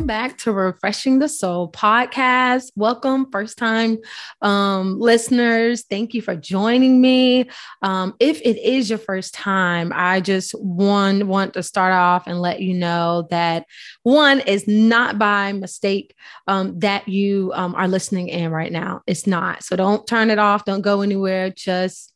Welcome back to Refreshing the Soul podcast. Welcome, first time um, listeners. Thank you for joining me. Um, if it is your first time, I just one want to start off and let you know that one is not by mistake um, that you um, are listening in right now. It's not. So don't turn it off. Don't go anywhere. Just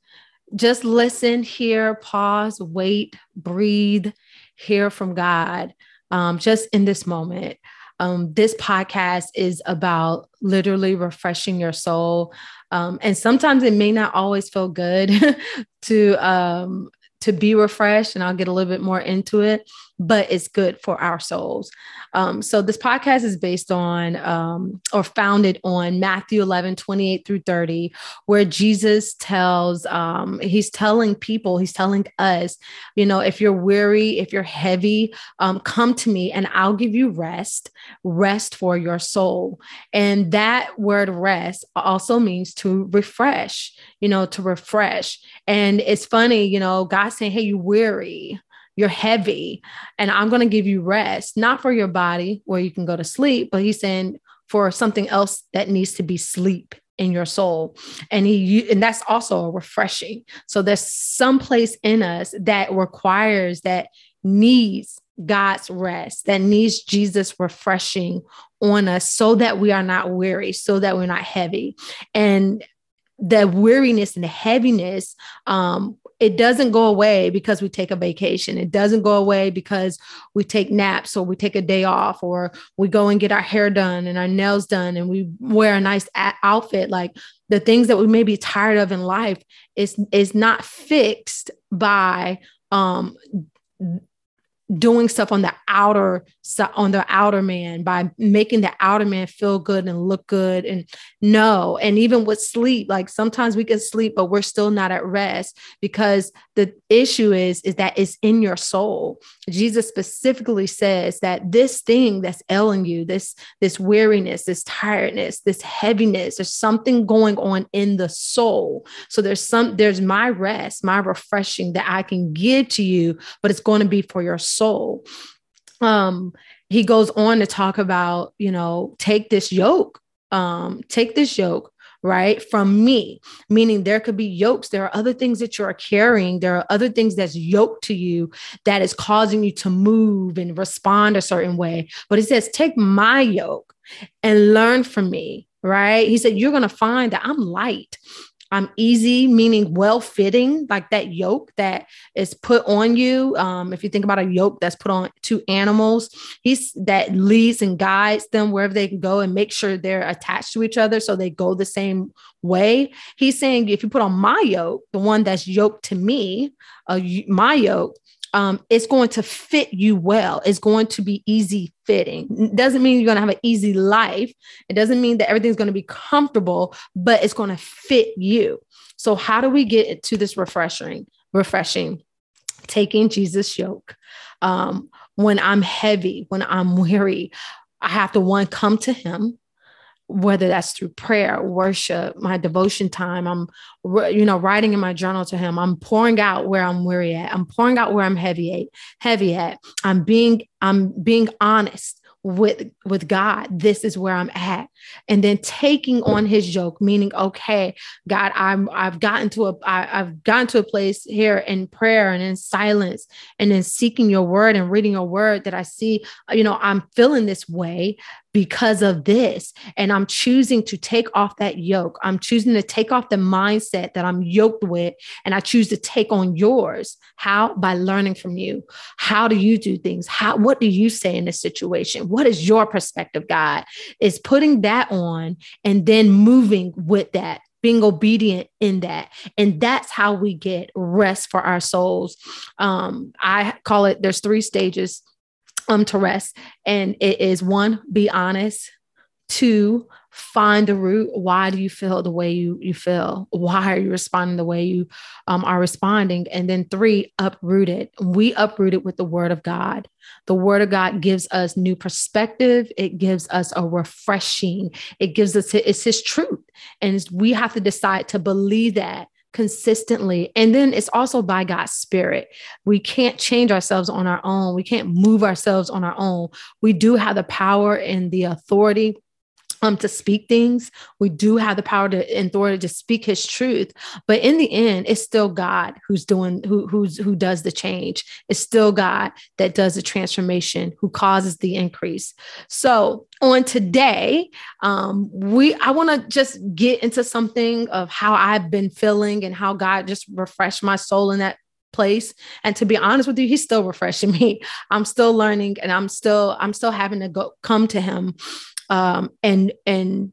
just listen, hear, pause, wait, breathe, hear from God um, just in this moment. Um, this podcast is about literally refreshing your soul. Um, and sometimes it may not always feel good to um, to be refreshed, and I'll get a little bit more into it, but it's good for our souls. Um, so this podcast is based on um, or founded on Matthew 11, 28 through 30, where Jesus tells, um, he's telling people, he's telling us, you know, if you're weary, if you're heavy, um, come to me and I'll give you rest, rest for your soul. And that word rest also means to refresh, you know, to refresh. And it's funny, you know, God saying, hey, you weary you're heavy and i'm going to give you rest not for your body where you can go to sleep but he's saying for something else that needs to be sleep in your soul and he and that's also refreshing so there's some place in us that requires that needs God's rest that needs Jesus refreshing on us so that we are not weary, so that we're not heavy. And the weariness and the heaviness um, it doesn't go away because we take a vacation. It doesn't go away because we take naps or we take a day off or we go and get our hair done and our nails done and we wear a nice a- outfit. Like the things that we may be tired of in life is is not fixed by um doing stuff on the outer on the outer man by making the outer man feel good and look good and no. And even with sleep like sometimes we can sleep but we're still not at rest because the issue is is that it's in your soul. Jesus specifically says that this thing that's ailing you this this weariness this tiredness this heaviness there's something going on in the soul. So there's some there's my rest my refreshing that i can give to you but it's going to be for your soul um he goes on to talk about you know take this yoke um take this yoke right from me. Meaning there could be yokes. There are other things that you're carrying. There are other things that's yoked to you that is causing you to move and respond a certain way. But he says take my yoke and learn from me right? He said you're going to find that i'm light I'm easy, meaning well fitting, like that yoke that is put on you. Um, if you think about a yoke that's put on two animals, he's that leads and guides them wherever they can go and make sure they're attached to each other so they go the same way. He's saying if you put on my yoke, the one that's yoked to me, uh, my yoke, um, it's going to fit you well. It's going to be easy fitting. It doesn't mean you're going to have an easy life. It doesn't mean that everything's going to be comfortable, but it's going to fit you. So how do we get to this refreshing, refreshing, taking Jesus' yoke? Um, when I'm heavy, when I'm weary, I have to one come to Him whether that's through prayer, worship, my devotion time, I'm, you know, writing in my journal to him. I'm pouring out where I'm weary at. I'm pouring out where I'm heavy at, heavy at. I'm being, I'm being honest with with God this is where I'm at and then taking on his yoke meaning okay God I'm I've gotten to a I, I've gotten to a place here in prayer and in silence and in seeking your word and reading your word that I see you know I'm feeling this way because of this. And I'm choosing to take off that yoke. I'm choosing to take off the mindset that I'm yoked with, and I choose to take on yours. How? By learning from you. How do you do things? How, what do you say in this situation? What is your perspective, God? Is putting that on and then moving with that being obedient in that. And that's how we get rest for our souls. Um, I call it there's three stages um to rest. And it is one be honest. Two find the root. Why do you feel the way you you feel? Why are you responding the way you um, are responding? And then three uprooted. We uprooted with the word of god. The word of god gives us new perspective. It gives us a refreshing. It gives us it's his truth. And we have to decide to believe that consistently. And then it's also by God's spirit. We can't change ourselves on our own. We can't move ourselves on our own. We do have the power and the authority um, to speak things. We do have the power to and authority to speak his truth. But in the end, it's still God who's doing who who's who does the change. It's still God that does the transformation, who causes the increase. So on today, um, we I want to just get into something of how I've been feeling and how God just refreshed my soul in that place and to be honest with you he's still refreshing me i'm still learning and i'm still i'm still having to go come to him um, and and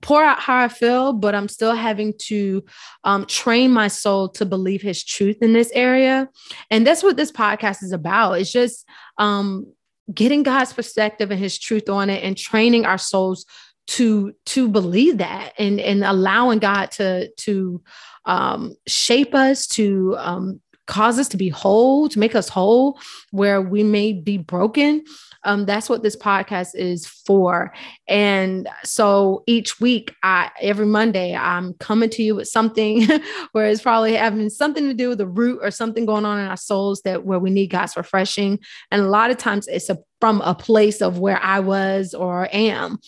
pour out how I feel, but I'm still having to um, train my soul to believe His truth in this area, and that's what this podcast is about. It's just um, getting God's perspective and His truth on it, and training our souls to to believe that, and and allowing God to to um, shape us to um, cause us to be whole, to make us whole where we may be broken. Um, that's what this podcast is for. And so each week, I every Monday, I'm coming to you with something where it's probably having something to do with the root or something going on in our souls that where we need God's refreshing. And a lot of times it's a, from a place of where I was or am.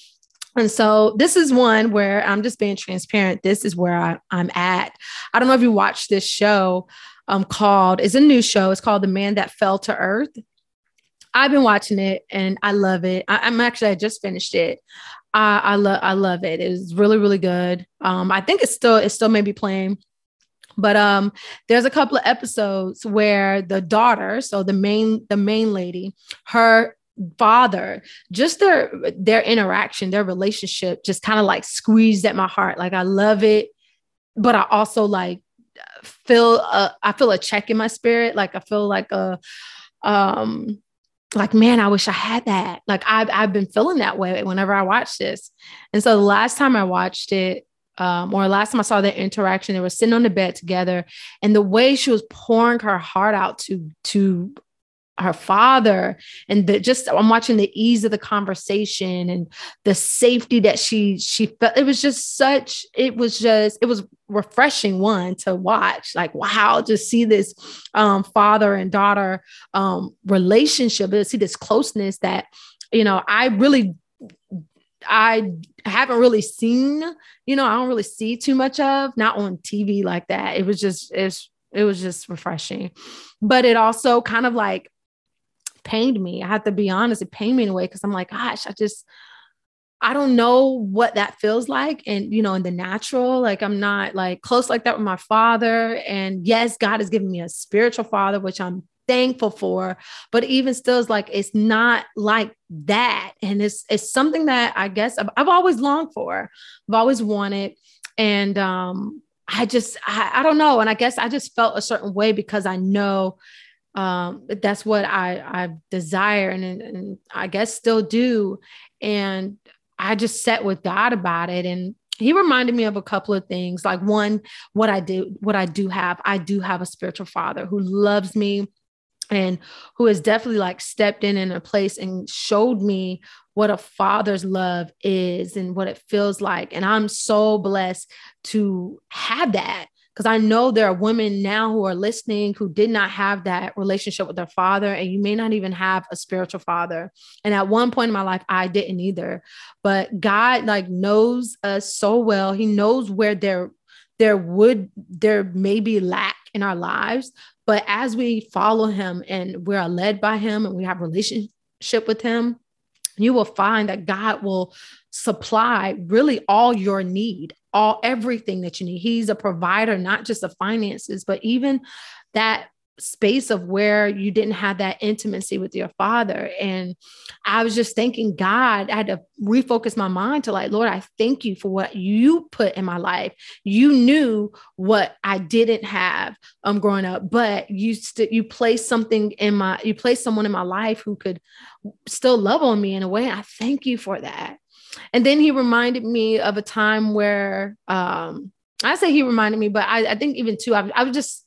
And so this is one where I'm just being transparent. This is where I, am at. I don't know if you watched this show um, called, it's a new show. It's called The Man That Fell to Earth. I've been watching it and I love it. I, am actually I just finished it. I, I love I love it. It's really really good. Um, I think it's still it's still maybe playing, but um, there's a couple of episodes where the daughter, so the main the main lady, her father just their their interaction their relationship just kind of like squeezed at my heart like i love it but i also like feel a, i feel a check in my spirit like i feel like a um like, man, I wish I had that. Like I've I've been feeling that way whenever I watch this. And so the last time I watched it, um, or last time I saw that interaction, they were sitting on the bed together, and the way she was pouring her heart out to to her father and the just i'm watching the ease of the conversation and the safety that she she felt. It was just such it was just it was refreshing one to watch like wow just see this um, father and daughter um, relationship to see this closeness that you know i really i haven't really seen you know i don't really see too much of not on tv like that. It was just it's it was just refreshing. But it also kind of like pained me. I have to be honest, it pained me in a way because I'm like, gosh, I just, I don't know what that feels like. And, you know, in the natural, like I'm not like close like that with my father. And yes, God has given me a spiritual father, which I'm thankful for. But even still, it's like, it's not like that. And it's, it's something that I guess I've, I've always longed for, I've always wanted. And, um, I just, I, I don't know. And I guess I just felt a certain way because I know um, that's what I, I desire and, and I guess still do. And I just sat with God about it. And he reminded me of a couple of things. Like one, what I do, what I do have, I do have a spiritual father who loves me and who has definitely like stepped in in a place and showed me what a father's love is and what it feels like. And I'm so blessed to have that because I know there are women now who are listening who did not have that relationship with their father, and you may not even have a spiritual father. And at one point in my life, I didn't either. But God like knows us so well. He knows where there there would there may be lack in our lives, but as we follow Him and we are led by Him and we have relationship with Him, you will find that God will supply really all your need all everything that you need. He's a provider, not just of finances, but even that space of where you didn't have that intimacy with your father. And I was just thanking God, I had to refocus my mind to like, Lord, I thank you for what you put in my life. You knew what I didn't have um growing up, but you st- you placed something in my you placed someone in my life who could still love on me in a way. I thank you for that. And then he reminded me of a time where um, I say he reminded me, but I, I think even too, I, I was just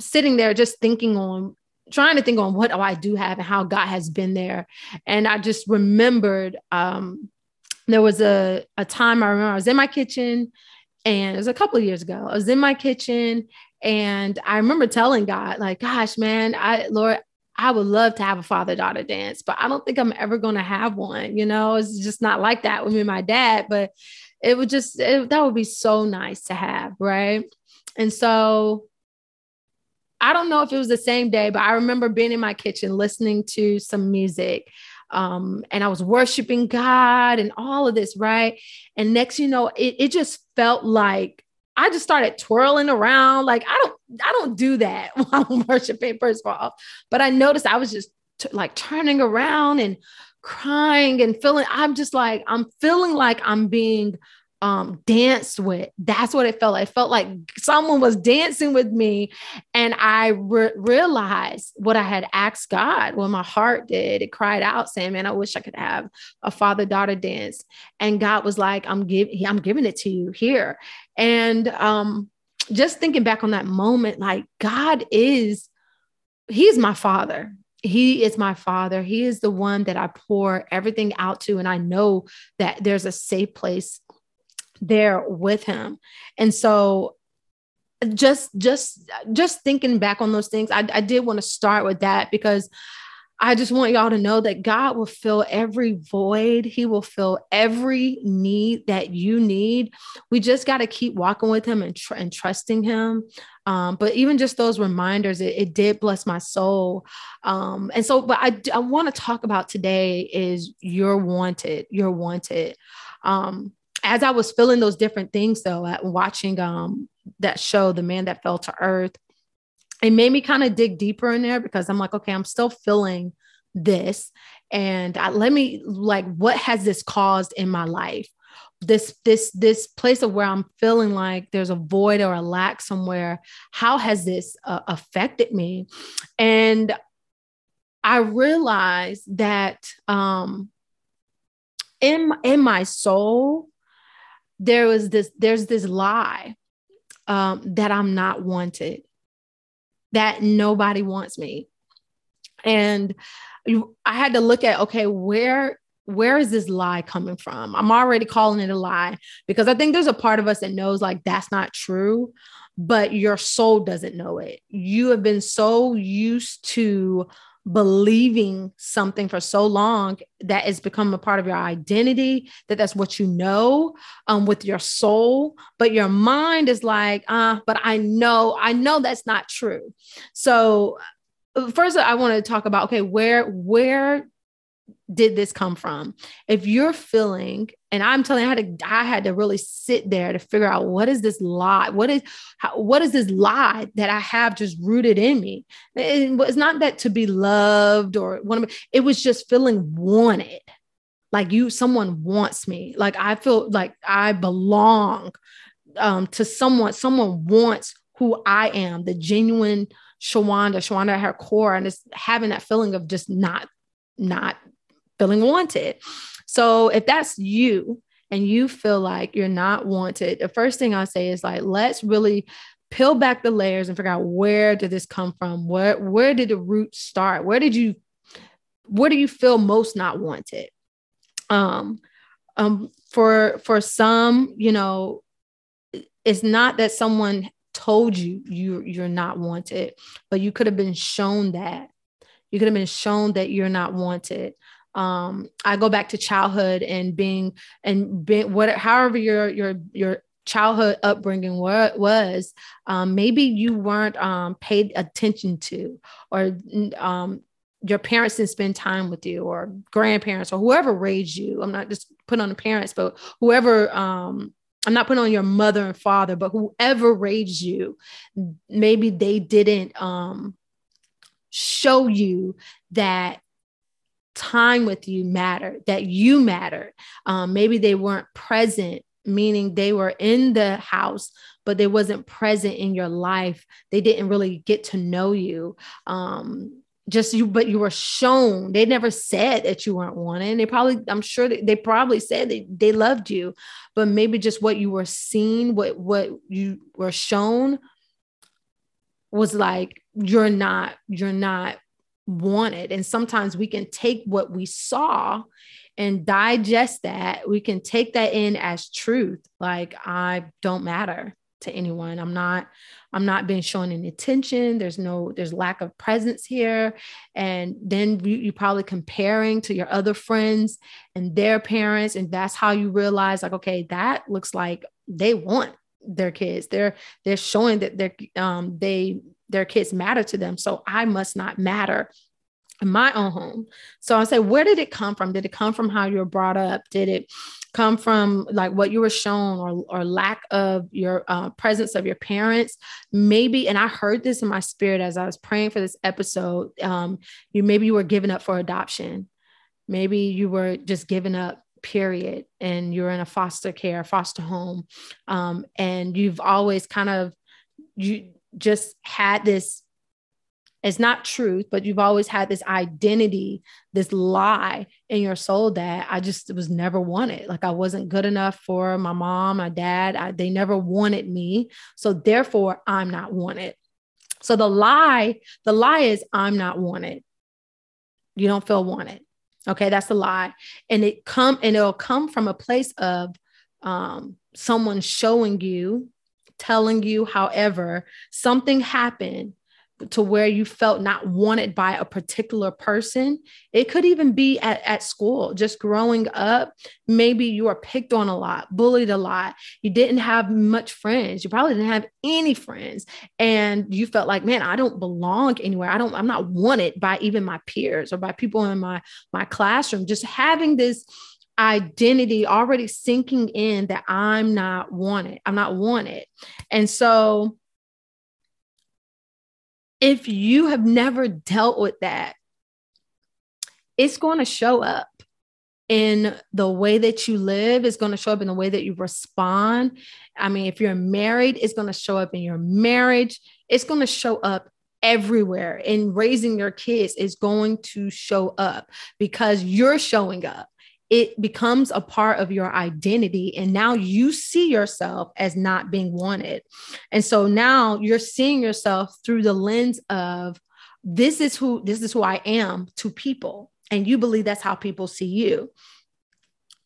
sitting there just thinking on trying to think on what I do have and how God has been there. And I just remembered um, there was a, a time I remember I was in my kitchen and it was a couple of years ago. I was in my kitchen and I remember telling God, like, gosh, man, I Lord, I would love to have a father daughter dance, but I don't think I'm ever going to have one. You know, it's just not like that with me and my dad, but it would just, it, that would be so nice to have. Right. And so I don't know if it was the same day, but I remember being in my kitchen listening to some music. Um, and I was worshiping God and all of this, right? And next, you know, it, it just felt like I just started twirling around. Like I don't, I don't do that while I'm worshiping, first of all. But I noticed I was just t- like turning around and crying and feeling. I'm just like I'm feeling like I'm being um, danced with. That's what it felt like. It felt like someone was dancing with me. And I re- realized what I had asked God, what my heart did. It cried out saying, man, I wish I could have a father daughter dance. And God was like, I'm giving, I'm giving it to you here. And um, just thinking back on that moment, like God is, he's my father he is my father. He is the one that I pour everything out to. And I know that there's a safe place there with him. And so just just just thinking back on those things, I, I did want to start with that because I just want y'all to know that God will fill every void. He will fill every need that you need. We just got to keep walking with Him and, tr- and trusting Him. Um, but even just those reminders, it, it did bless my soul. Um, and so, but I, I want to talk about today is you're wanted. You're wanted. Um, as I was feeling those different things, though, at watching um, that show, The Man That Fell to Earth, it made me kind of dig deeper in there because I'm like, okay, I'm still feeling this. And I, let me, like, what has this caused in my life? this this this place of where i'm feeling like there's a void or a lack somewhere how has this uh, affected me and i realized that um in in my soul there was this there's this lie um, that i'm not wanted that nobody wants me. And i had to look at okay where where is this lie coming from? I'm already calling it a lie because i think there's a part of us that knows like that's not true but your soul doesn't know it. You have been so used to believing something for so long that it's become a part of your identity that that's what you know um, with your soul but your mind is like uh but i know i know that's not true so uh, first i want to talk about okay where where did this come from? If you're feeling, and I'm telling you, I had to, I had to really sit there to figure out what is this lie? What is, how, what is this lie that I have just rooted in me? It was not that to be loved or one of, it was just feeling wanted. Like you, someone wants me. Like I feel like I belong um, to someone. Someone wants who I am, the genuine Shawanda, Shawanda at her core, and just having that feeling of just not, not feeling wanted. So if that's you and you feel like you're not wanted, the first thing I'll say is like, let's really peel back the layers and figure out where did this come from? Where where did the root start? Where did you where do you feel most not wanted? Um, um, for for some, you know, it's not that someone told you you you're not wanted, but you could have been shown that. You could have been shown that you're not wanted um i go back to childhood and being and being what however your your your childhood upbringing was um, maybe you weren't um, paid attention to or um, your parents didn't spend time with you or grandparents or whoever raised you. I'm not just putting on the parents but whoever um, i'm not putting on your mother and father but whoever raised you maybe they didn't um, show you that time with you mattered, that you mattered. Um, maybe they weren't present, meaning they were in the house, but they wasn't present in your life. They didn't really get to know you. Um, just you, but you were shown. They never said that you weren't wanted. They probably, I'm sure that they probably said that they loved you, but maybe just what you were seen, what what you were shown was like you're not you're not wanted. And sometimes we can take what we saw and digest that, we can take that in as truth. Like, I don't matter to anyone. I'm not, I'm not being shown any attention. There's no, there's lack of presence here. And then you, you probably comparing to your other friends and their parents. And that's how you realize, like, okay, that looks like they want their kids. They're they're showing that they're um they their kids matter to them. So I must not matter in my own home. So I say, where did it come from? Did it come from how you were brought up? Did it come from like what you were shown or, or lack of your uh, presence of your parents? Maybe, and I heard this in my spirit as I was praying for this episode. Um, you maybe you were given up for adoption. Maybe you were just given up period and you're in a foster care foster home um, and you've always kind of you just had this it's not truth, but you've always had this identity, this lie in your soul that I just was never wanted. Like I wasn't good enough for my mom, my dad. I, they never wanted me. So therefore, I'm not wanted. So the lie, the lie is I'm not wanted. You don't feel wanted. Okay, that's the lie. And it come and it'll come from a place of um, someone showing you, telling you, however, something happened to where you felt not wanted by a particular person. It could even be at, at school, just growing up. Maybe you were picked on a lot, bullied a lot. You didn't have much friends. You probably didn't have any friends. And you felt like, man, I don't belong anywhere. I don't, I'm not wanted by even my peers or by people in my, my classroom. Just having this identity already sinking in that I'm not wanted. I'm not wanted. And so if you have never dealt with that, it's going to show up in the way that you live, it's going to show up in the way that you respond. I mean, if you're married, it's going to show up in your marriage, it's going to show up everywhere. In raising your kids, is going to show up because you're showing up it becomes a part of your identity. And now you see yourself as not being wanted. And so now you're seeing yourself through the lens of this is who this is who I am to people. And you believe that's how people see you.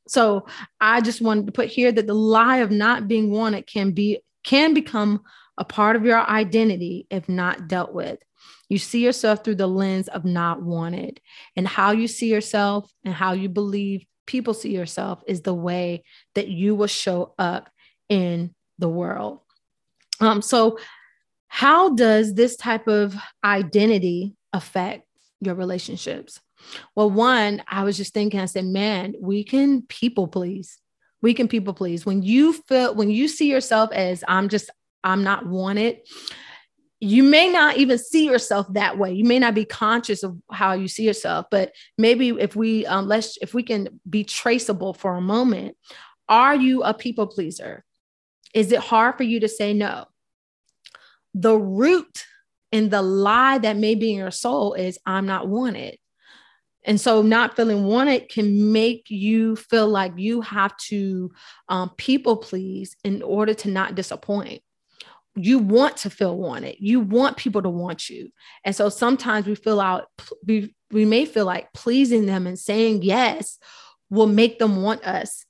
So I just wanted to put here that the lie of not being wanted can be can become a part of your identity if not dealt with. You see yourself through the lens of not wanted, and how you see yourself and how you believe people see yourself is the way that you will show up in the world. Um, so, how does this type of identity affect your relationships? Well, one, I was just thinking, I said, man, we can people please. We can people please. When you feel, when you see yourself as I'm just, I'm not wanted, you may not even see yourself that way. You may not be conscious of how you see yourself but maybe if we um, let's if we can be traceable for a moment are you a people pleaser? Is it hard for you to say no? The root and the lie that may be in your soul is i'm not wanted. And so not feeling wanted can make you feel like you have to um, people please in order to not disappoint you want to feel wanted. You want people to want you. And so sometimes we feel out we, we may feel like pleasing them and saying yes will make them want us.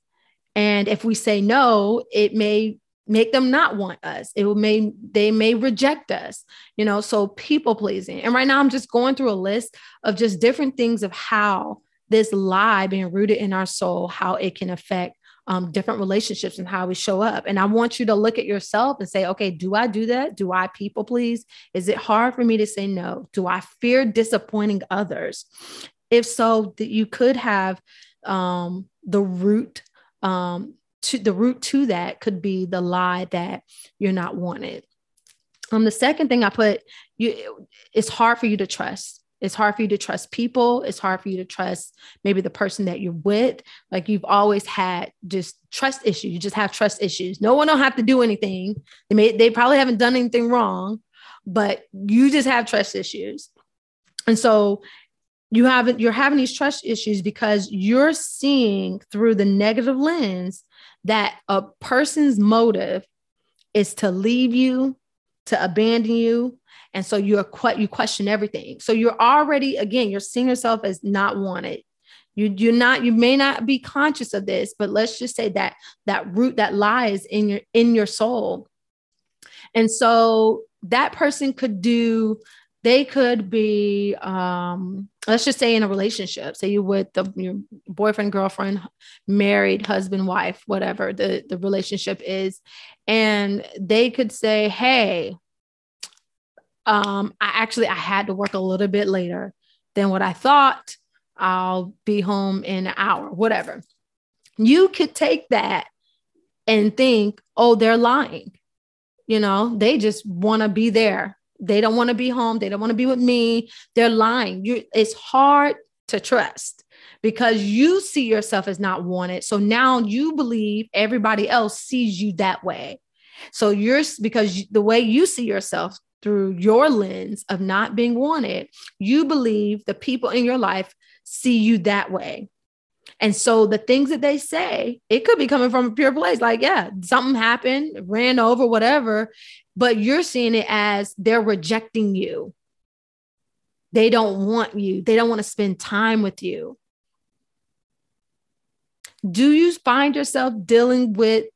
And if we say no it may make them not want us. It will may they may reject us you know so people pleasing. And right now i'm just going through a list of just different things of how this lie being rooted in our soul how it can affect um, different relationships and how we show up. And I want you to look at yourself and say, okay, do I do that? Do I people please? Is it hard for me to say no? Do I fear disappointing others? If so, that you could have um, the root um, to the root to that could be the lie that you're not wanted. Um, the second thing I put, you, it's hard for you to trust. It's hard for you to trust people. It's hard for you to trust maybe the person that you're with. Like you've always had just trust issues. You just have trust issues. No one will have to do anything. They may they probably haven't done anything wrong, but you just have trust issues. And so you haven't you're having these trust issues because you're seeing through the negative lens that a person's motive is to leave you, to abandon you, and so you're quite you question everything. So you're already again you're seeing yourself as not wanted. You you're not you may not be conscious of this, but let's just say that that root that lies in your in your soul. And so that person could do they could be um, let's just say in a relationship say you with the your boyfriend girlfriend married husband wife whatever the the relationship is. And they could say hey um i actually i had to work a little bit later than what i thought i'll be home in an hour whatever you could take that and think oh they're lying you know they just want to be there they don't want to be home. They don't want to be with me. They're lying. You, it's hard to trust because you see yourself as not wanted. So now you believe everybody else sees you that way. So you're because the way you see yourself through your lens of not being wanted, you believe the people in your life see you that way. And so the things that they say, it could be coming from a pure place. Like, yeah, something happened, ran over, whatever but you're seeing it as they're rejecting you. They don't want you, they don't want to spend time with you. Do you find yourself dealing with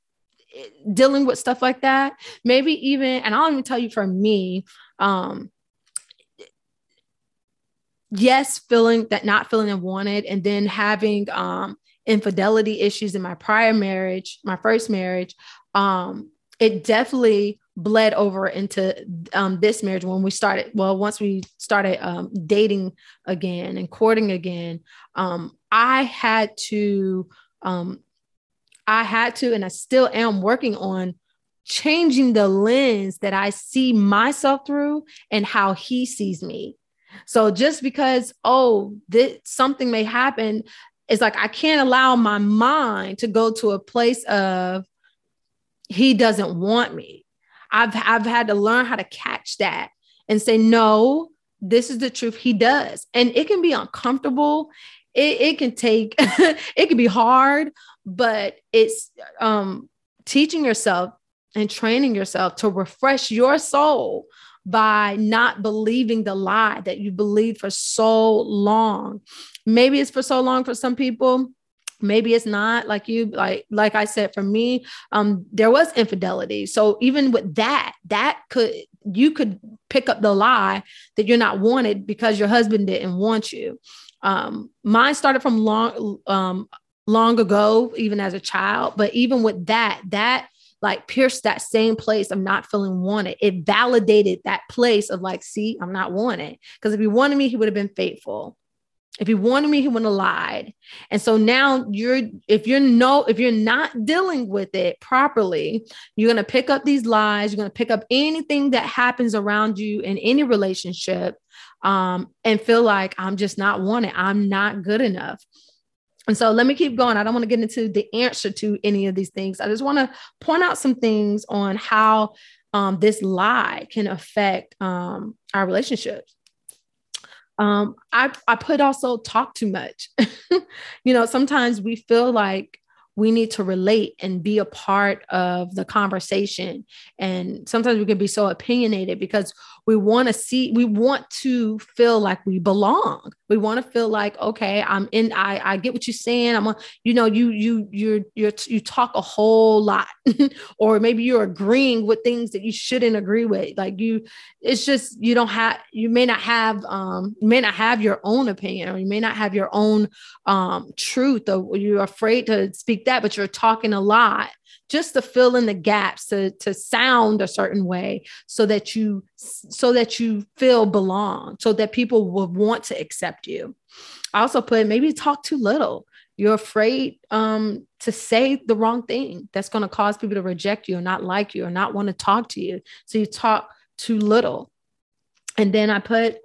dealing with stuff like that? Maybe even, and I'll even tell you for me, um, yes, feeling that not feeling unwanted, and then having um infidelity issues in my prior marriage, my first marriage, um, it definitely bled over into um, this marriage when we started well once we started um, dating again and courting again um, i had to um, i had to and i still am working on changing the lens that i see myself through and how he sees me so just because oh this something may happen it's like i can't allow my mind to go to a place of he doesn't want me I've I've had to learn how to catch that and say, no, this is the truth. He does. And it can be uncomfortable. It, it can take, it can be hard, but it's um, teaching yourself and training yourself to refresh your soul by not believing the lie that you believed for so long. Maybe it's for so long for some people maybe it's not like you like like i said for me um there was infidelity so even with that that could you could pick up the lie that you're not wanted because your husband didn't want you um mine started from long um long ago even as a child but even with that that like pierced that same place of not feeling wanted. It validated that place of like, see, I'm not wanted. Because if he wanted me, he would have been faithful. If he wanted me, he wouldn't have lied. And so now you're, if you're no, if you're not dealing with it properly, you're to pick up these lies. You're to pick up anything that happens around you in any relationship um, and feel like I'm just not wanted. I'm not good enough. And so let me keep going. I don't want to get into the answer to any of these things. I just want to point out some things on how um, this lie can affect um, our relationships um, I, I put also talk too much. you know, sometimes we feel like we need to relate and be a part of the conversation. And sometimes we can be so opinionated because we want to see, we want to feel like we belong. We want to feel like, okay, I'm in, I, I get what you're saying. I'm, a, you know, you, you, you you you talk a whole lot, or maybe you're agreeing with things that you shouldn't agree with. Like you, it's just, you don't have, you may not have, um, you may not have your own opinion, or you may not have your own um, truth, or you're afraid to speak that, but you're talking a lot just to fill in the gaps to, to sound a certain way so that you so that you feel belong so that people will want to accept you. I also put maybe talk too little. You're afraid um, to say the wrong thing that's going to cause people to reject you or not like you or not want to talk to you. So you talk too little. And then i put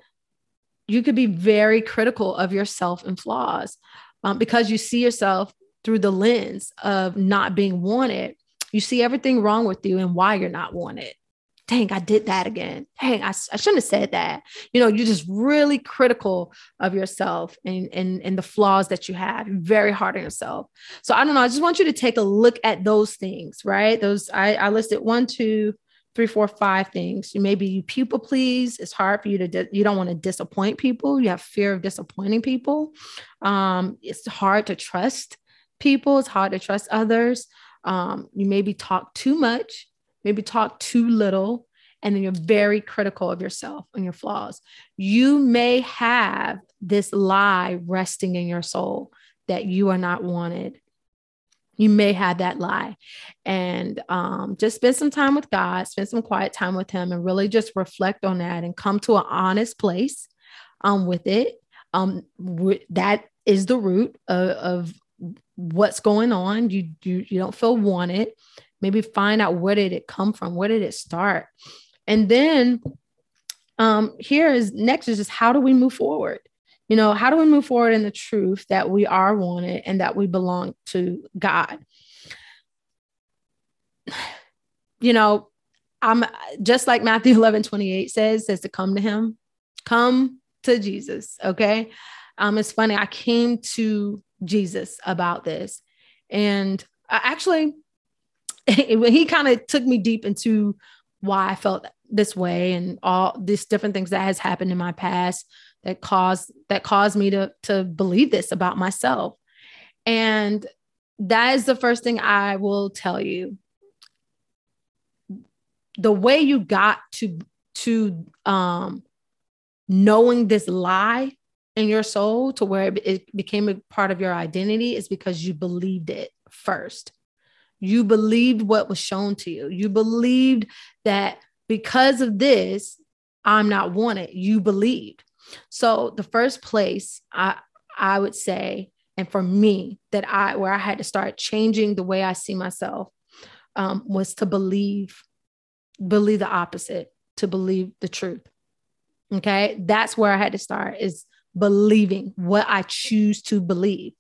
you could be very critical of yourself and flaws um, because you see yourself through the lens of not being wanted, you see everything wrong with you and why you're not wanted. Dang, I did that again. Dang, I, I shouldn't have said that. You know, you're just really critical of yourself and, and, and the flaws that you have. You're very hard on yourself. So I don't know. I just want you to take a look at those things, right? Those I, I listed one, two, three, four, five things. Maybe you people please. It's hard for you to, di- you don't want to disappoint people. You have fear of disappointing people. Um, it's hard to trust people. It's hard to trust others. Um, you maybe talk too much, maybe talk too little, and then you're very critical of yourself and your flaws. You may have this lie resting in your soul that you are not wanted, you may have that lie and um, just spend some time with god spend some quiet time with him and really just reflect on that and come to an honest place um, with it um, that is the root of, of what's going on you, you you don't feel wanted maybe find out where did it come from where did it start and then um, here is next is just how do we move forward you know, how do we move forward in the truth that we are wanted and that we belong to God? You know, I'm just like Matthew 11 28 says, says to come to him, come to Jesus. Okay. Um, it's funny. I came to Jesus about this. And I actually, he kind of took me deep into why I felt this way and all these different things that has happened in my past that caused that caused me to to believe this about myself and that is the first thing i will tell you the way you got to to um knowing this lie in your soul to where it became a part of your identity is because you believed it first. You believed what was shown to you. You believed that because of this i'm not wanted. You believed. So the first place I I would say, and for me, that I where I had to start changing the way I see myself um, was to believe, believe the opposite, to believe the truth. Okay, that's where I had to start is believing what I choose to believe.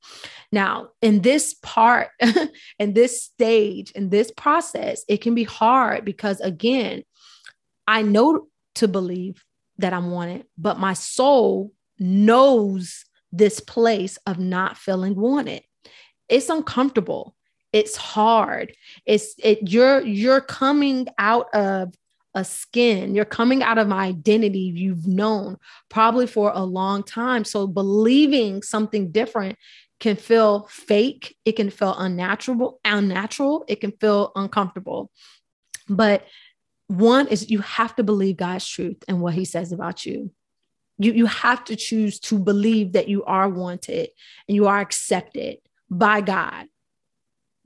Now, in this part, in this stage, in this process, it can be hard because again, I know to believe that I'm wanted, but my soul knows this place of not feeling wanted. It's uncomfortable. It's hard. It's it you're you're coming out of a skin. You're coming out of an identity you've known probably for a long time. So believing something different can feel fake. It can feel unnatural, unnatural. It can feel uncomfortable. But one is you have to believe God's truth and what he says about you. You, you have to choose to believe that you are wanted and you are accepted by God.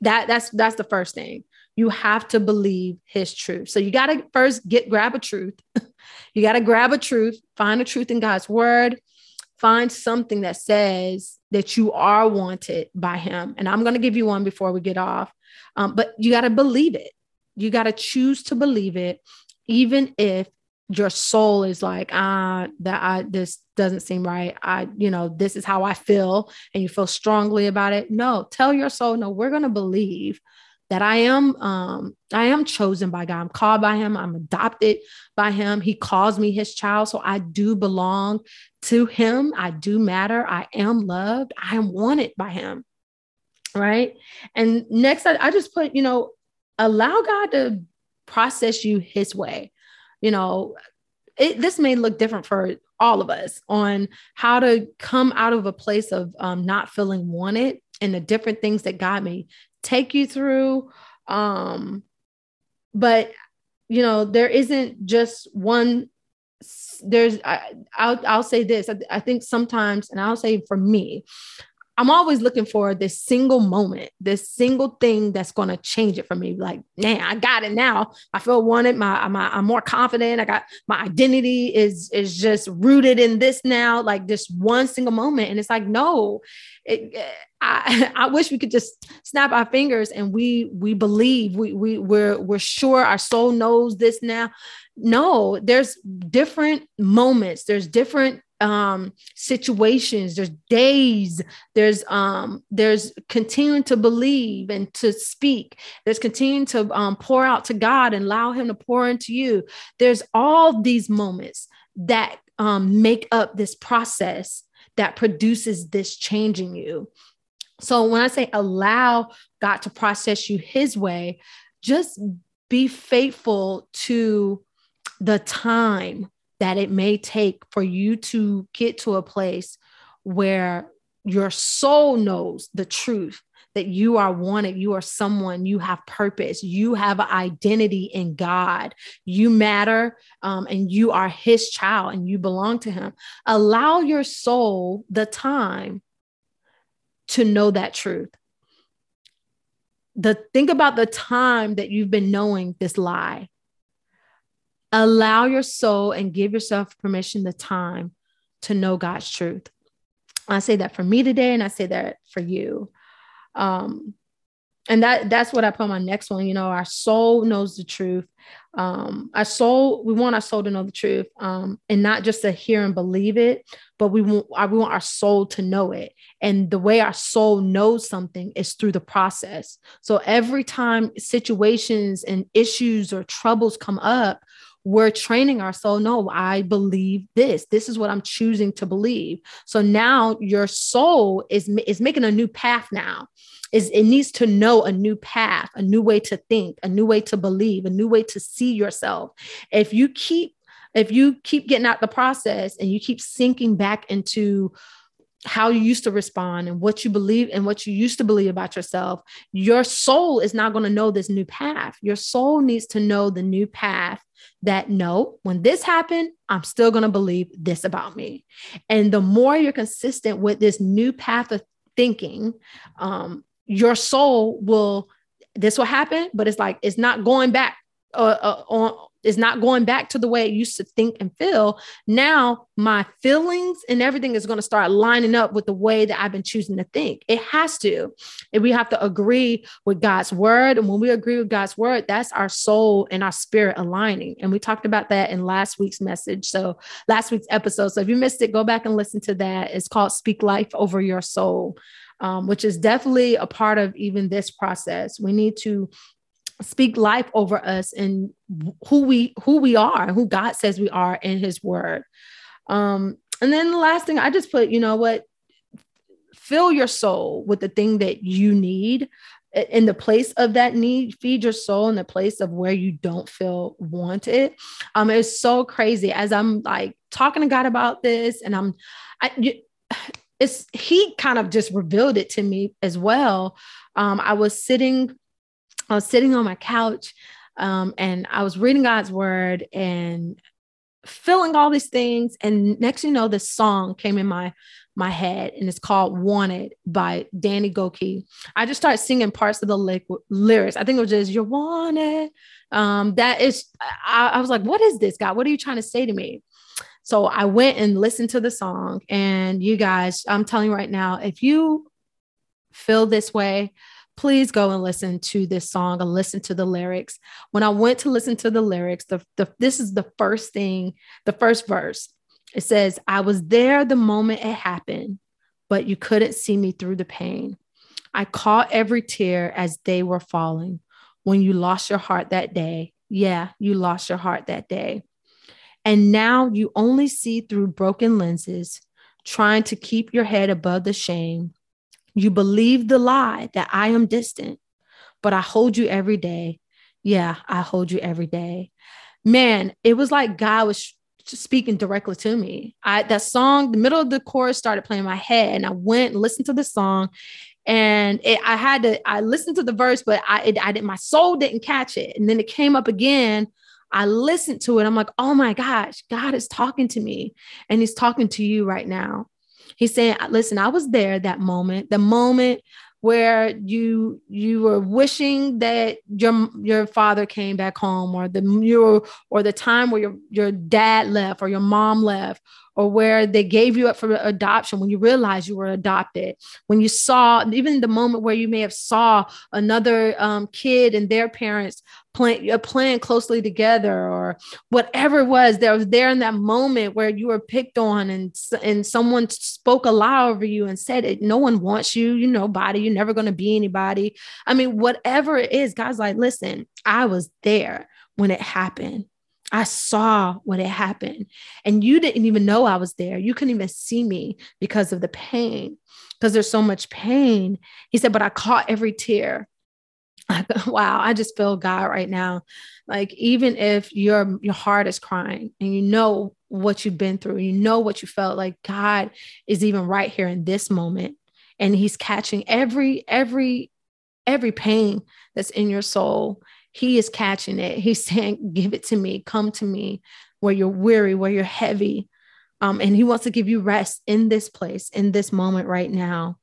That that's that's the first thing. You have to believe his truth. So you got to first get grab a truth. you got to grab a truth, find a truth in God's word, find something that says that you are wanted by him. And I'm going to give you one before we get off. Um, but you got to believe it. You got to choose to believe it, even if your soul is like, ah, that I this doesn't seem right. I, you know, this is how I feel, and you feel strongly about it. No, tell your soul, no, we're gonna believe that I am um I am chosen by God. I'm called by him. I'm adopted by him. He calls me his child. So I do belong to him. I do matter. I am loved. I am wanted by him. Right. And next I, I just put, you know, allow God to process you his way. You know, it, this may look different for all of us on how to come out of a place of um, not feeling wanted and the different things that God may take you through. Um, but you know, there isn't just one. There's, I, I'll, I'll say this. I, I think sometimes, and I'll say for me, I'm always looking for this single moment, this single thing that's going to change it for me. Like, man, I got it now. I feel wanted. My, my, I'm more confident. I got my identity is is just rooted in this now. Like this one single moment, and it's like, no, it, I I wish we could just snap our fingers and we we believe we we we're we're sure our soul knows this now. No, there's different moments. There's different um situations. There's days there's um there's continuing to believe and to speak. There's continuing to um, pour out to god and allow him to pour into you. There's all these moments that um, make up this process that produces this change in you. So when i say allow god to process you his way just be faithful to the time that it may take for you to get to a place where your soul knows the truth that you are wanted, you are someone, you have purpose, you have an identity in God, you matter, um, and you are His child and you belong to Him. Allow your soul the time to know that truth. The think about the time that you've been knowing this lie. Allow your soul and give yourself permission the time to know God's truth. I say that for me today, and I say that for you. Um, and that that's what I put on my next one. You know, our soul knows the truth. Um, our soul, we want our soul to know the truth, um, and not just to hear and believe it, but we want we want our soul to know it. And the way our soul knows something is through the process. So every time situations and issues or troubles come up, we're training our soul no i believe this. This is what i'm choosing to believe. So now your soul is is making a new path now. Is it needs to know a new path a new way to think a new way to believe a new way to see yourself. If you keep if you keep getting out the process and you keep sinking back into how you used to respond and what you believe and what you used to believe about yourself, your soul is not going to know this new path. Your soul needs to know the new path that no, when this happened, I'm still going to believe this about me. And the more you're consistent with this new path of thinking, um, your soul will, this will happen, but it's like, it's not going back uh, uh, on is not going back to the way it used to think and feel. Now my feelings and everything is going to start lining up with the way that I've been choosing to think. It has to. And we have to agree with God's word. And when we agree with God's word, that's our soul and our spirit aligning. And we talked about that in last week's message. So last week's episode. So if you missed it, go back and listen to that. It's called Speak Life Over Your Soul. Um, which is definitely a part of even this process. We need to speak life over us and who we who we are who god says we are in his word. Um and then the last thing i just put you know what? Fill your soul with the thing that you need. In the place of that need feed your soul in the place of where you don't feel wanted um it's so crazy. As i'm like talking to god about this and i'm i it's he kind of just revealed it to me as well. Um i was sitting I was sitting on my couch um, and I was reading God's word and feeling all these things. And next, you know, this song came in my my head and it's called Wanted by Danny Gokey. I just started singing parts of the li- lyrics. I think it was just You're Wanted. Um, that is, I, I was like, What is this, God? What are you trying to say to me? So I went and listened to the song. And you guys, I'm telling you right now, if you feel this way, please go and listen to this song and listen to the lyrics. When I went to listen to the lyrics, the, the this is the first thing, the first verse. It says, I was there the moment it happened, but you couldn't see me through the pain. I caught every tear as they were falling. When you lost your heart that day, yeah, you lost your heart that day. And now you only see through broken lenses, trying to keep your head above the shame you believe the lie that I am distant, but I hold you every day. Yeah, I hold you every day. Man, it was like God was speaking directly to me. I that song, the middle of the chorus started playing in my head, and I went and listened to the song, and it, I had to. I listened to the verse, but I, it, I did. My soul didn't catch it, and then it came up again. I listened to it. I'm like, oh my gosh, God is talking to me, and He's talking to you right now. He's saying, listen, I was there that moment, the moment where you you were wishing that your your father came back home or the you or the time where your your dad left or your mom left or where they gave you up for adoption when you realized you were adopted. When you saw even the moment where you may have saw another um, kid and their parents playing uh, playing closely together or whatever it was that was there in that moment where you were picked on and and someone spoke a lie over you and said it no one wants you you nobody you're never going to be anybody. I mean whatever it is god's like listen i was there when it happened I saw when it happened. And you didn't even know I was there. You couldn't even see me because of the pain, because there's so much pain. He said, but I caught every tear wow, I just feel God right now. Like even if your your heart is crying and you know what you've been through, you know what you felt like God is even right here in this moment and he's catching every every every pain that's in your soul. He is catching it. He's saying, "Give it to me. Come to me where you're weary, where you're heavy." Um, and he wants to give you rest in this place, in this moment right now.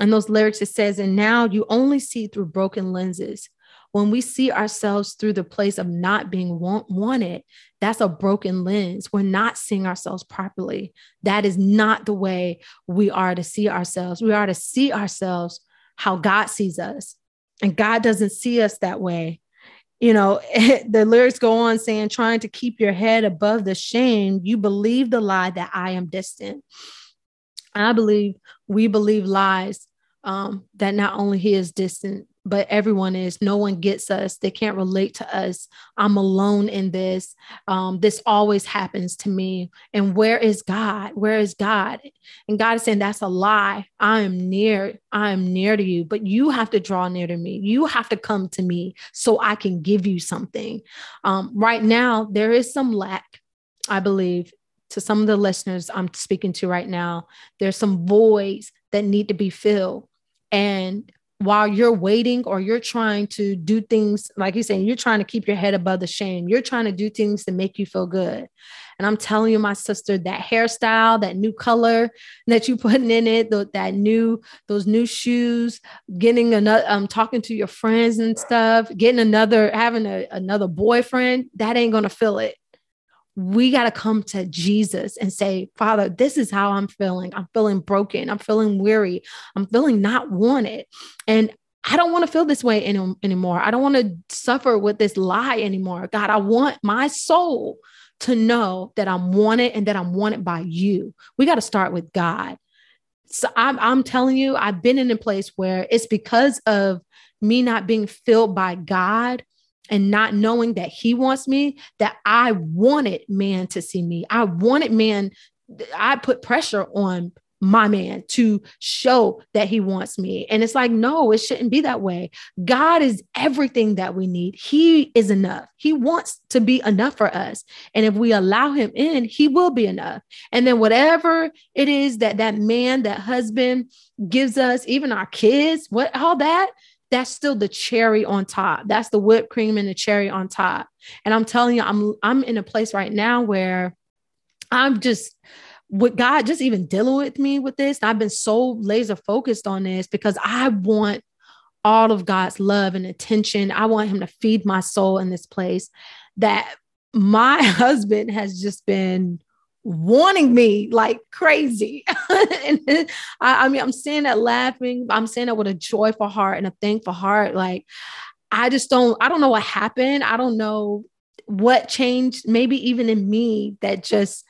And those lyrics, it says, and now you only see through broken lenses. When we see ourselves through the place of not being want- wanted, that's a broken lens. We're not seeing ourselves properly. That is not the way we are to see ourselves. We are to see ourselves how God sees us. And God doesn't see us that way. You know, the lyrics go on saying, trying to keep your head above the shame, you believe the lie that I am distant. I believe we believe lies um, that not only he is distant, but everyone is. No one gets us. They can't relate to us. I'm alone in this. Um, this always happens to me. And where is God? Where is God? And God is saying, That's a lie. I am near. I am near to you, but you have to draw near to me. You have to come to me so I can give you something. Um, right now, there is some lack, I believe, to some of the listeners I'm speaking to right now. There's some voids that need to be filled. And while you're waiting or you're trying to do things, like you're saying, you're trying to keep your head above the shame, you're trying to do things to make you feel good. And I'm telling you, my sister, that hairstyle, that new color that you putting in it, that new, those new shoes, getting another, um, talking to your friends and stuff, getting another, having a, another boyfriend, that ain't gonna fill it we got to come to Jesus and say, Father, this is how I'm feeling. I'm feeling broken. I'm feeling weary. I'm feeling not wanted. And I don't want to feel this way any, anymore. I don't want to suffer with this lie anymore. God, I want my soul to know that I'm wanted and that I'm wanted by you. We got to start with God. So I'm, I'm telling you, I've been in a place where it's because of me not being filled by God and not knowing that he wants me, that I wanted man to see me. I wanted man, I put pressure on my man to show that he wants me. And it's like, no, it shouldn't be that way. God is everything that we need. He is enough. He wants to be enough for us. And if we allow him in, he will be enough. And then whatever it is that that man, that husband gives us, even our kids, what all that, that's still the cherry on top. That's the whipped cream and the cherry on top. And I'm telling you, I'm I'm in a place right now where I'm just with God just even dealing with me with this. I've been so laser focused on this because I want all of God's love and attention. I want him to feed my soul in this place that my husband has just been wanting me like crazy. and I, I, mean, I'm saying that laughing, I'm saying that with a joyful heart and a thankful heart. Like, I just don't, I don't know what happened. I don't know what changed, maybe even in me that just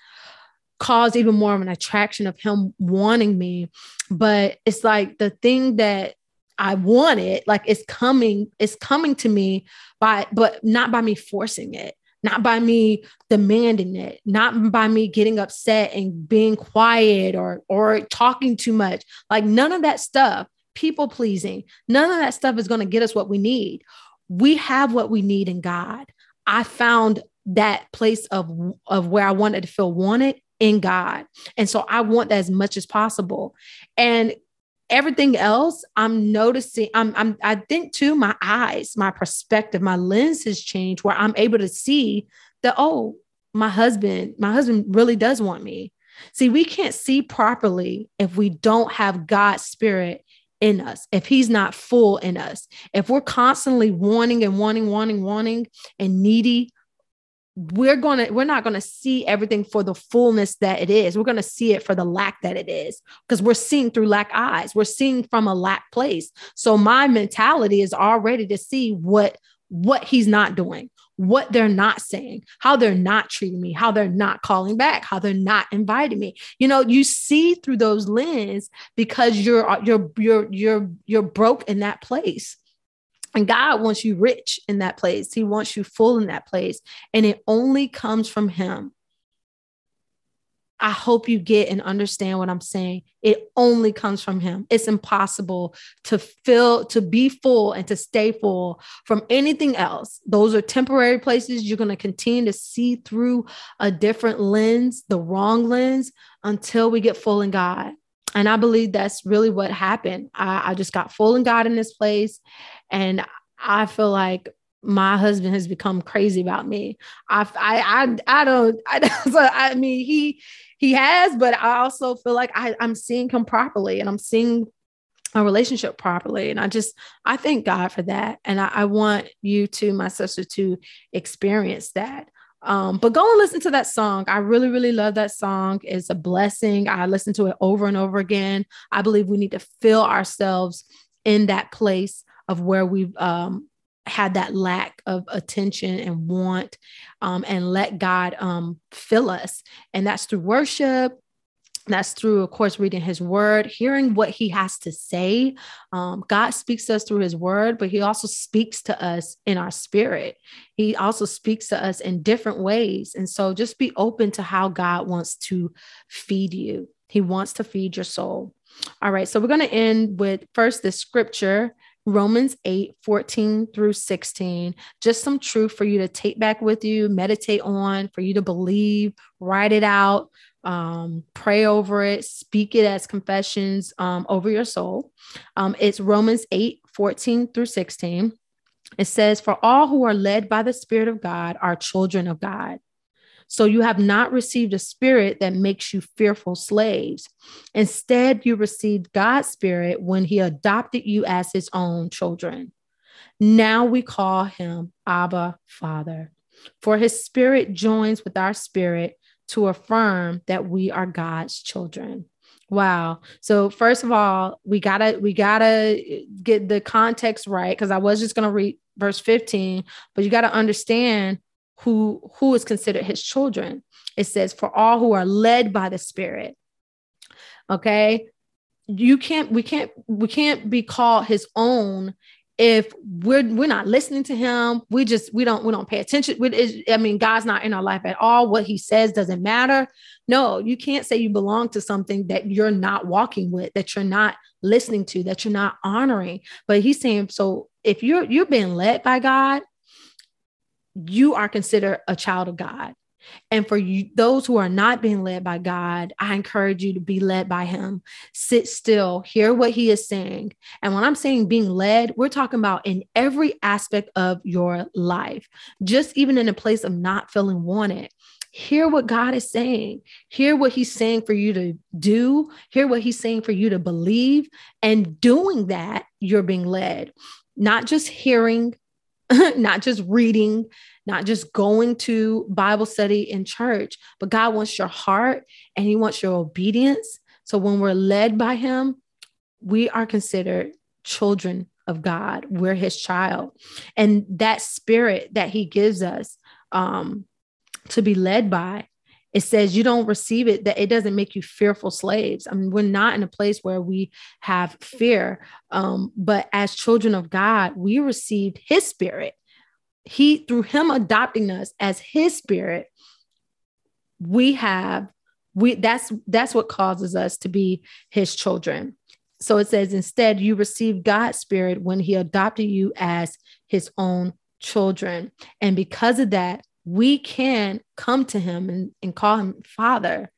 caused even more of an attraction of him wanting me. But it's like the thing that I wanted, like it's coming, it's coming to me by, but not by me forcing it not by me demanding it, not by me getting upset and being quiet or or talking too much. Like none of that stuff, people pleasing, none of that stuff is going to get us what we need. We have what we need in God. I found that place of of where I wanted to feel wanted in God. And so I want that as much as possible. And everything else i'm noticing i'm i'm i think too my eyes my perspective my lens has changed where i'm able to see that oh my husband my husband really does want me. See we can't see properly if we don't have god's spirit in us if he's not full in us. If we're constantly wanting and wanting wanting wanting and needy we're going to we're not going to see everything for the fullness that it is. We're going to see it for the lack that it is because we're seeing through lack eyes. We're seeing from a lack place. So my mentality is already to see what what he's not doing what they're not saying how they're not treating me how they're not calling back how they're not inviting me. You know you see through those lens because you're you're you're you're you're broke in that place and God wants you rich in that place. He wants you full in that place. And it only comes from Him. I hope you get and understand what I'm saying. It only comes from him. It's impossible to fill, to be full and to stay full from anything else. Those are temporary places. You're going to continue to see through a different lens, the wrong lens, until we get full in God. And I believe that's really what happened. I, I just got full in God in this place. And I feel like my husband has become crazy about me. I I I, I don't I, I mean he he has, but I also feel like I, I'm seeing him properly and I'm seeing a relationship properly. And I just I thank God for that. And I, I want you to, my sister, to experience that. Um, but go and listen to that song. I really, really love that song. It's a blessing. I listen to it over and over again. I believe we need to fill ourselves in that place of where we've um, had that lack of attention and want um, and let God um, fill us. And that's through worship. That's through, of course, reading his word, hearing what he has to say. Um, God speaks to us through his word, but he also speaks to us in our spirit. He also speaks to us in different ways. And so just be open to how God wants to feed you. He wants to feed your soul. All right. So we're going to end with first the scripture Romans 8, 14 through 16. Just some truth for you to take back with you, meditate on, for you to believe, write it out, um, pray over it, speak it as confessions um, over your soul. Um, it's Romans 8, 14 through 16. It says, For all who are led by the Spirit of God are children of God. So you have not received a spirit that makes you fearful slaves. Instead, you received God's spirit when he adopted you as his own children. Now we call him Abba Father, for his spirit joins with our spirit to affirm that we are God's children. Wow. So first of all, we gotta we gotta get the context right because I was just gonna read verse 15, but you gotta understand who who is considered his children it says for all who are led by the spirit okay you can't we can't we can't be called his own if we're we're not listening to him we just we don't we don't pay attention. We, i mean god's not in our life at all. What he says doesn't matter. No you can't say you belong to something that you're not walking with that you're not listening to that you're not honoring. But he's saying so if you're you're being led by god you are considered a child of God. And for you, those who are not being led by God, I encourage you to be led by Him. Sit still, hear what He is saying. And when I'm saying being led, we're talking about in every aspect of your life, just even in a place of not feeling wanted. Hear what God is saying. Hear what He's saying for you to do. Hear what He's saying for you to believe. And doing that, you're being led, not just hearing, not just reading, not just going to Bible study in church, but God wants your heart and He wants your obedience. So when we're led by Him, we are considered children of God. We're His child. And that spirit that He gives us um, to be led by, it says you don't receive it that it doesn't make you fearful slaves i mean we're not in a place where we have fear um, but as children of god we received his spirit he through him adopting us as his spirit we have we that's that's what causes us to be his children. So it says instead you received god's spirit when he adopted you as his own children. And because of that we can come to him and, and call him father.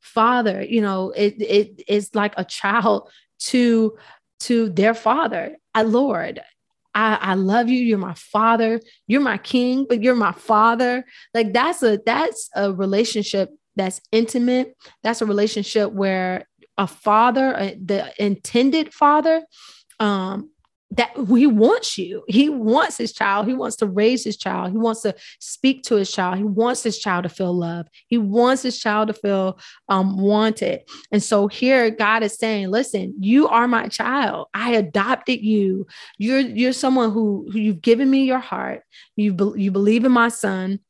Father you know it, it is like a child to to their father I, lord I, I love you. You're my father. You're my king, but you're my father. Like that's a that's a relationship that's intimate. That's a relationship where a father, the intended father, um, that he wants you. He wants his child. He wants to raise his child. He wants to speak to his child. He wants his child to feel love. He wants his child to feel um, wanted. And so here, God is saying, "Listen, you are my child. I adopted you. You're you're someone who, who you've given me your heart. You be, you believe in my son."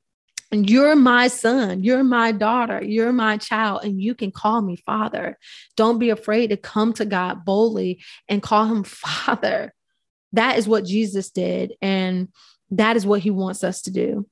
And you're my son, you're my daughter, you're my child, and you can call me father. Don't be afraid to come to God boldly and call him father that is what Jesus did. And that is what he wants us to do.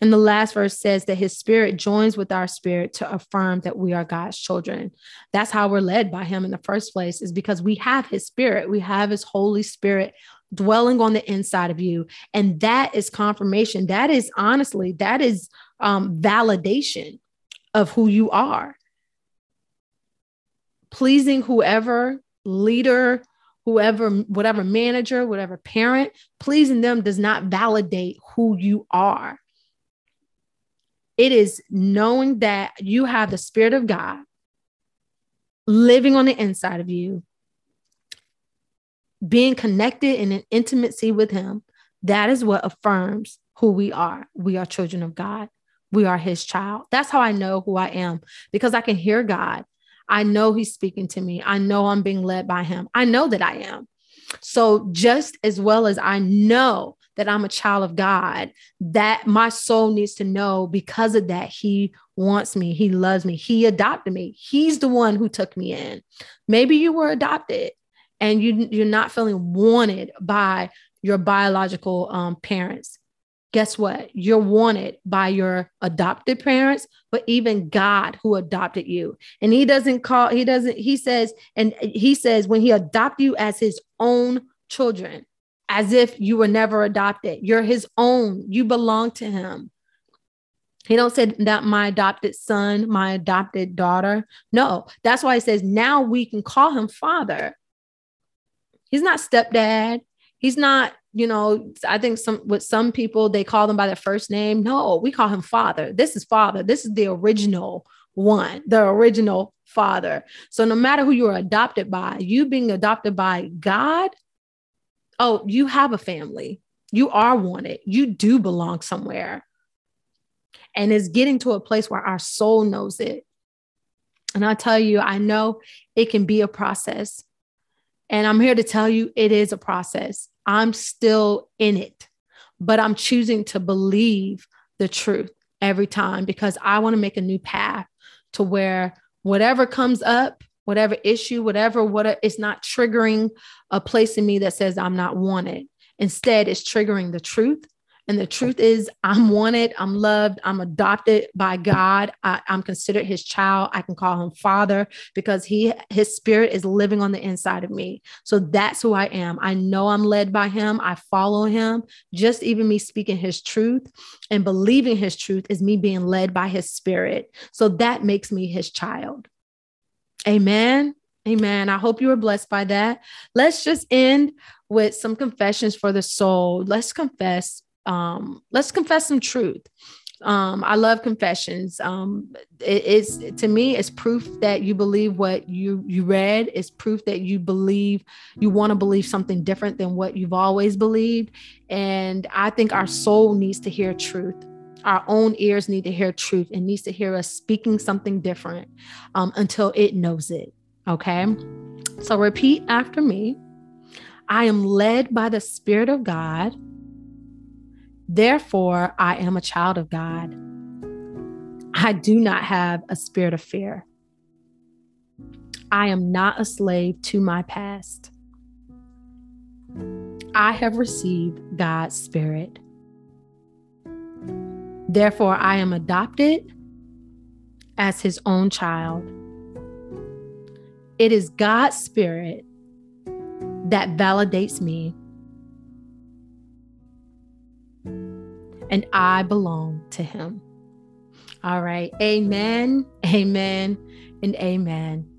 And the last verse says that his spirit joins with our spirit to affirm that we are God's children. That's how we're led by him in the first place, is because we have his spirit, we have his Holy Spirit dwelling on the inside of you. And that is confirmation. That is honestly, that is um, validation of who you are. Pleasing whoever leader, whoever, whatever manager, whatever parent, pleasing them does not validate who you are. It is knowing that you have the Spirit of God living on the inside of you, being connected in an intimacy with Him. That is what affirms who we are. We are children of God. We are His child. That's how I know who I am because I can hear God. I know He's speaking to me. I know I'm being led by Him. I know that I am. So, just as well as I know that I'm a child of God, that my soul needs to know because of that, He wants me, He loves me, He adopted me. He's the one who took me in. Maybe you were adopted and you, you're not feeling wanted by your biological um, parents. Guess what? You're wanted by your adopted parents, but even God who adopted you. And he doesn't call, he doesn't, he says, and he says, when he adopt you as his own children, as if you were never adopted. You're his own. You belong to him. He don't say that my adopted son, my adopted daughter. No, that's why he says now we can call him father. He's not stepdad. He's not, you know, I think some with some people they call them by their first name. No, we call him father. This is father. This is the original one, the original father. So no matter who you are adopted by, you being adopted by God, oh, you have a family. You are wanted. You do belong somewhere. And it's getting to a place where our soul knows it. And I tell you, I know it can be a process. And I'm here to tell you it is a process. I'm still in it, but I'm choosing to believe the truth every time because I want to make a new path to where whatever comes up, whatever issue, whatever, what it's not triggering a place in me that says I'm not wanted. Instead, it's triggering the truth. And the truth is, I'm wanted, I'm loved, I'm adopted by God. I, am considered his child. I can call him father because he his spirit is living on the inside of me. So that's who I am. I know I'm led by him. I follow him. Just even me speaking his truth and believing his truth is me being led by his spirit. So that makes me his child. Amen. Amen. I hope you were blessed by that. Let's just end with some confessions for the soul. Let's confess. Um, let's confess some truth. Um, I love confessions. Um, it is to me, it's proof that you believe what you you read. It's proof that you believe you want to believe something different than what you've always believed. And I think our soul needs to hear truth our own ears need to hear truth and needs to hear us speaking something different um, until it knows it. Okay. So repeat after me I am led by the Spirit of God. Therefore, I am a child of God. I do not have a spirit of fear. I am not a slave to my past. I have received God's Spirit. Therefore, I am adopted as his own child. It is God's Spirit that validates me. And I belong to him. All right. Amen, amen, and amen.